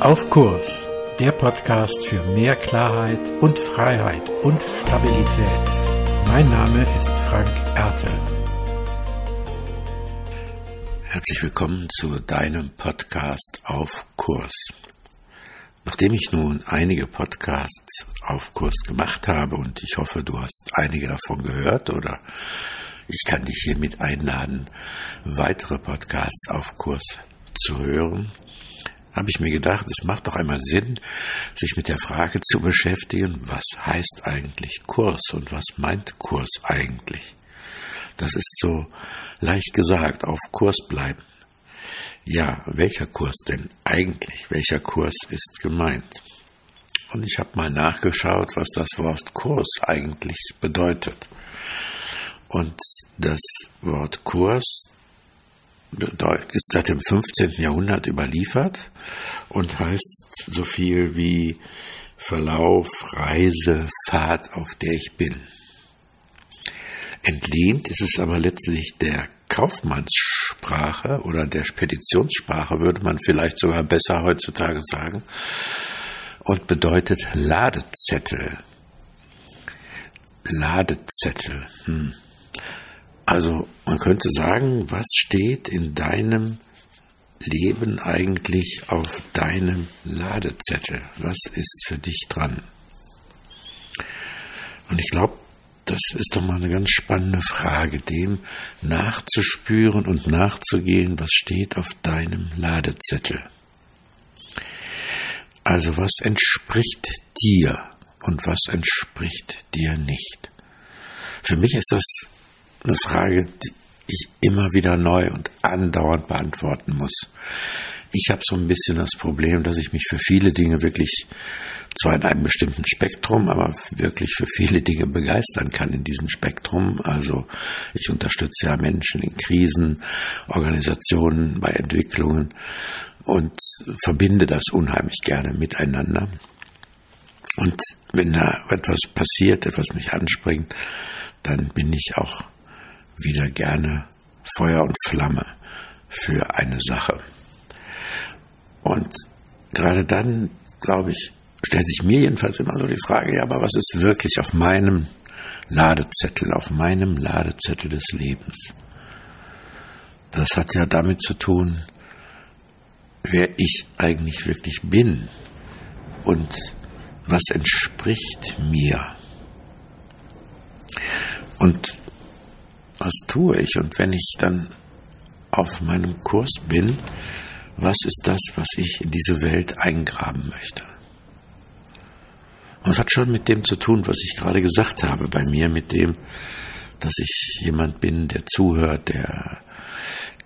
Auf Kurs, der Podcast für mehr Klarheit und Freiheit und Stabilität. Mein Name ist Frank Ertel. Herzlich willkommen zu deinem Podcast Auf Kurs. Nachdem ich nun einige Podcasts auf Kurs gemacht habe und ich hoffe, du hast einige davon gehört oder ich kann dich hiermit einladen, weitere Podcasts auf Kurs zu hören, habe ich mir gedacht, es macht doch einmal Sinn, sich mit der Frage zu beschäftigen, was heißt eigentlich Kurs und was meint Kurs eigentlich? Das ist so leicht gesagt, auf Kurs bleiben. Ja, welcher Kurs denn eigentlich? Welcher Kurs ist gemeint? Und ich habe mal nachgeschaut, was das Wort Kurs eigentlich bedeutet. Und das Wort Kurs ist seit dem 15. Jahrhundert überliefert und heißt so viel wie Verlauf, Reise, Fahrt, auf der ich bin. Entlehnt ist es aber letztlich der Kaufmannssprache oder der Speditionssprache, würde man vielleicht sogar besser heutzutage sagen, und bedeutet Ladezettel. Ladezettel. Hm. Also man könnte sagen, was steht in deinem Leben eigentlich auf deinem Ladezettel? Was ist für dich dran? Und ich glaube, das ist doch mal eine ganz spannende Frage, dem nachzuspüren und nachzugehen, was steht auf deinem Ladezettel. Also was entspricht dir und was entspricht dir nicht? Für mich ist das eine Frage, die ich immer wieder neu und andauernd beantworten muss. Ich habe so ein bisschen das Problem, dass ich mich für viele Dinge wirklich, zwar in einem bestimmten Spektrum, aber wirklich für viele Dinge begeistern kann in diesem Spektrum. Also ich unterstütze ja Menschen in Krisen, Organisationen bei Entwicklungen und verbinde das unheimlich gerne miteinander. Und wenn da etwas passiert, etwas mich anspringt, dann bin ich auch wieder gerne Feuer und Flamme für eine Sache. Und gerade dann, glaube ich, stellt sich mir jedenfalls immer so die Frage, ja, aber was ist wirklich auf meinem Ladezettel, auf meinem Ladezettel des Lebens? Das hat ja damit zu tun, wer ich eigentlich wirklich bin und was entspricht mir. Und was tue ich? Und wenn ich dann auf meinem Kurs bin, was ist das, was ich in diese Welt eingraben möchte? Und es hat schon mit dem zu tun, was ich gerade gesagt habe bei mir, mit dem, dass ich jemand bin, der zuhört, der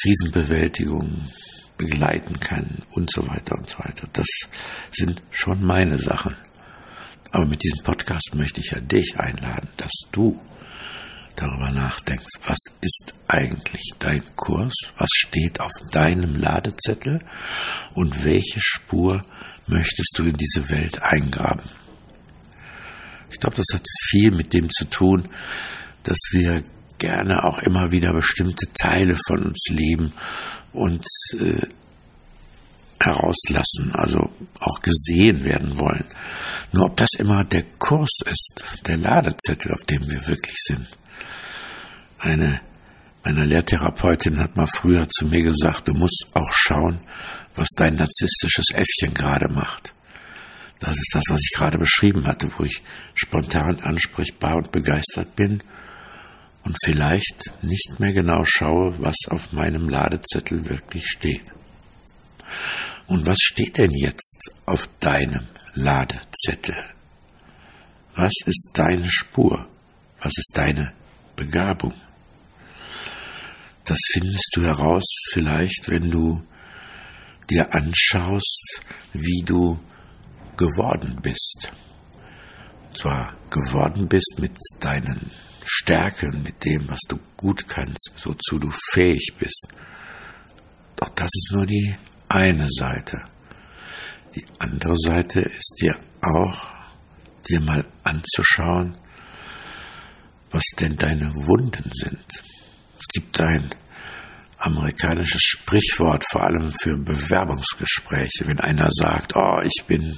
Krisenbewältigung begleiten kann und so weiter und so weiter. Das sind schon meine Sachen. Aber mit diesem Podcast möchte ich ja dich einladen, dass du darüber nachdenkst, was ist eigentlich dein Kurs, was steht auf deinem Ladezettel und welche Spur möchtest du in diese Welt eingraben. Ich glaube, das hat viel mit dem zu tun, dass wir gerne auch immer wieder bestimmte Teile von uns leben und äh, herauslassen, also auch gesehen werden wollen. Nur ob das immer der Kurs ist, der Ladezettel, auf dem wir wirklich sind. Eine meiner Lehrtherapeutin hat mal früher zu mir gesagt, du musst auch schauen, was dein narzisstisches Äffchen gerade macht. Das ist das, was ich gerade beschrieben hatte, wo ich spontan ansprechbar und begeistert bin und vielleicht nicht mehr genau schaue, was auf meinem Ladezettel wirklich steht. Und was steht denn jetzt auf deinem Ladezettel? Was ist deine Spur? Was ist deine Begabung? Das findest du heraus vielleicht, wenn du dir anschaust, wie du geworden bist. Und zwar geworden bist mit deinen Stärken, mit dem, was du gut kannst, wozu du fähig bist. Doch das ist nur die eine Seite. Die andere Seite ist dir auch, dir mal anzuschauen, was denn deine Wunden sind. Es gibt ein amerikanisches Sprichwort, vor allem für Bewerbungsgespräche, wenn einer sagt, oh, ich bin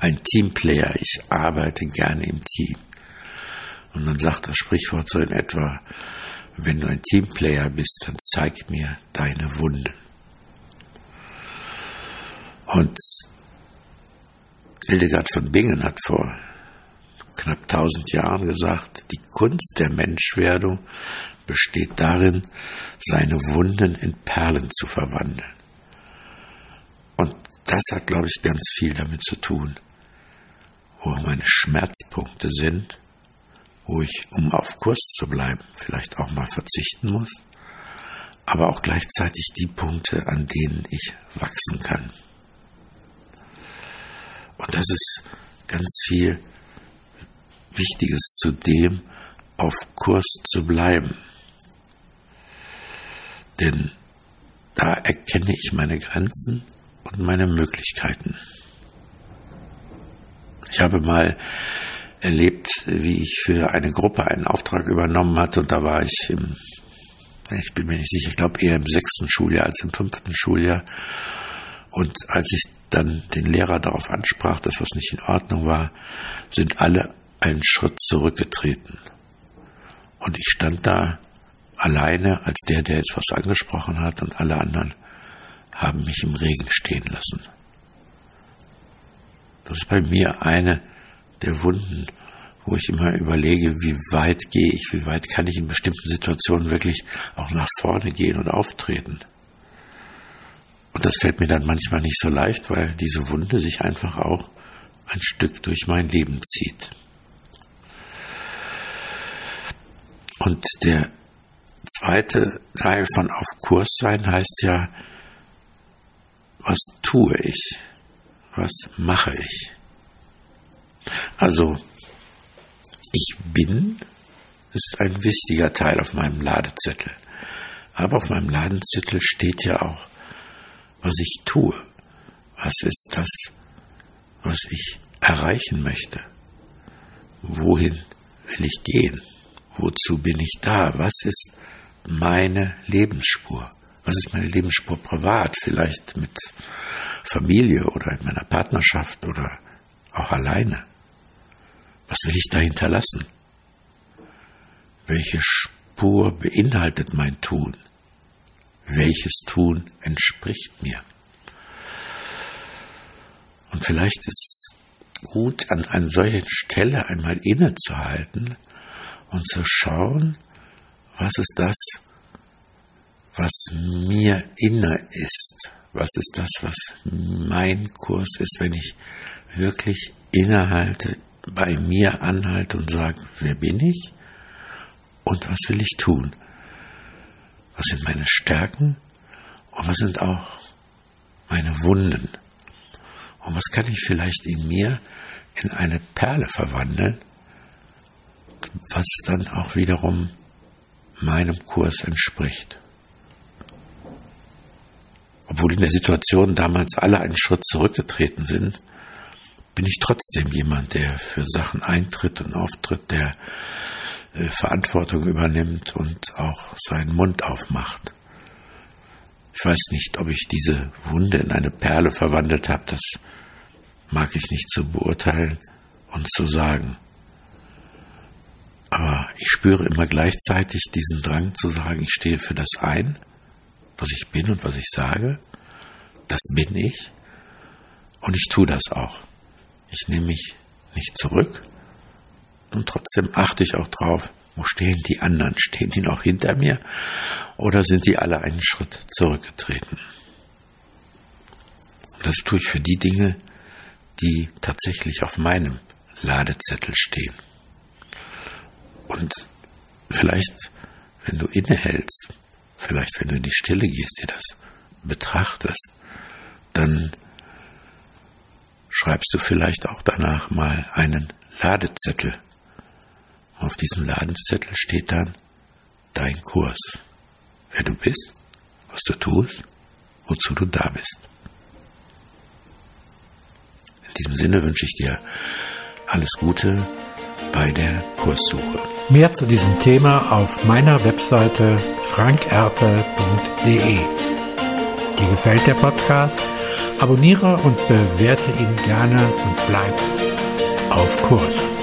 ein Teamplayer, ich arbeite gerne im Team. Und dann sagt das Sprichwort so in etwa, wenn du ein Teamplayer bist, dann zeig mir deine Wunden. Und Hildegard von Bingen hat vor knapp tausend Jahren gesagt, die Kunst der Menschwerdung besteht darin, seine Wunden in Perlen zu verwandeln. Und das hat, glaube ich, ganz viel damit zu tun, wo meine Schmerzpunkte sind, wo ich, um auf Kurs zu bleiben, vielleicht auch mal verzichten muss, aber auch gleichzeitig die Punkte, an denen ich wachsen kann. Das ist ganz viel Wichtiges zu dem, auf Kurs zu bleiben. Denn da erkenne ich meine Grenzen und meine Möglichkeiten. Ich habe mal erlebt, wie ich für eine Gruppe einen Auftrag übernommen hatte und da war ich im, ich bin mir nicht sicher, ich glaube eher im sechsten Schuljahr als im fünften Schuljahr. Und als ich dann den Lehrer darauf ansprach, dass was nicht in Ordnung war, sind alle einen Schritt zurückgetreten. Und ich stand da alleine als der, der jetzt was angesprochen hat und alle anderen haben mich im Regen stehen lassen. Das ist bei mir eine der Wunden, wo ich immer überlege, wie weit gehe ich, wie weit kann ich in bestimmten Situationen wirklich auch nach vorne gehen und auftreten. Und das fällt mir dann manchmal nicht so leicht, weil diese Wunde sich einfach auch ein Stück durch mein Leben zieht. Und der zweite Teil von auf Kurs sein heißt ja, was tue ich? Was mache ich? Also, ich bin ist ein wichtiger Teil auf meinem Ladezettel. Aber auf meinem Ladezettel steht ja auch, was ich tue. Was ist das, was ich erreichen möchte? Wohin will ich gehen? Wozu bin ich da? Was ist meine Lebensspur? Was ist meine Lebensspur privat? Vielleicht mit Familie oder in meiner Partnerschaft oder auch alleine? Was will ich da hinterlassen? Welche Spur beinhaltet mein Tun? Welches Tun entspricht mir? Und vielleicht ist gut, an einer solchen Stelle einmal innezuhalten und zu schauen, was ist das, was mir inner ist? Was ist das, was mein Kurs ist, wenn ich wirklich innehalte, bei mir anhalte und sage, wer bin ich und was will ich tun? Was sind meine Stärken und was sind auch meine Wunden? Und was kann ich vielleicht in mir in eine Perle verwandeln, was dann auch wiederum meinem Kurs entspricht. Obwohl in der Situation damals alle einen Schritt zurückgetreten sind, bin ich trotzdem jemand, der für Sachen eintritt und auftritt, der Verantwortung übernimmt und auch seinen Mund aufmacht. Ich weiß nicht, ob ich diese Wunde in eine Perle verwandelt habe, das mag ich nicht zu beurteilen und zu sagen. Aber ich spüre immer gleichzeitig diesen Drang zu sagen, ich stehe für das ein, was ich bin und was ich sage. Das bin ich. Und ich tue das auch. Ich nehme mich nicht zurück. Und trotzdem achte ich auch drauf, wo stehen die anderen? Stehen die noch hinter mir? Oder sind die alle einen Schritt zurückgetreten? Das tue ich für die Dinge, die tatsächlich auf meinem Ladezettel stehen. Und vielleicht, wenn du innehältst, vielleicht, wenn du in die Stille gehst, dir das betrachtest, dann schreibst du vielleicht auch danach mal einen Ladezettel. Auf diesem Ladenzettel steht dann dein Kurs. Wer du bist, was du tust, wozu du da bist. In diesem Sinne wünsche ich dir alles Gute bei der Kurssuche. Mehr zu diesem Thema auf meiner Webseite frankerte.de. Dir gefällt der Podcast? Abonniere und bewerte ihn gerne und bleib auf Kurs.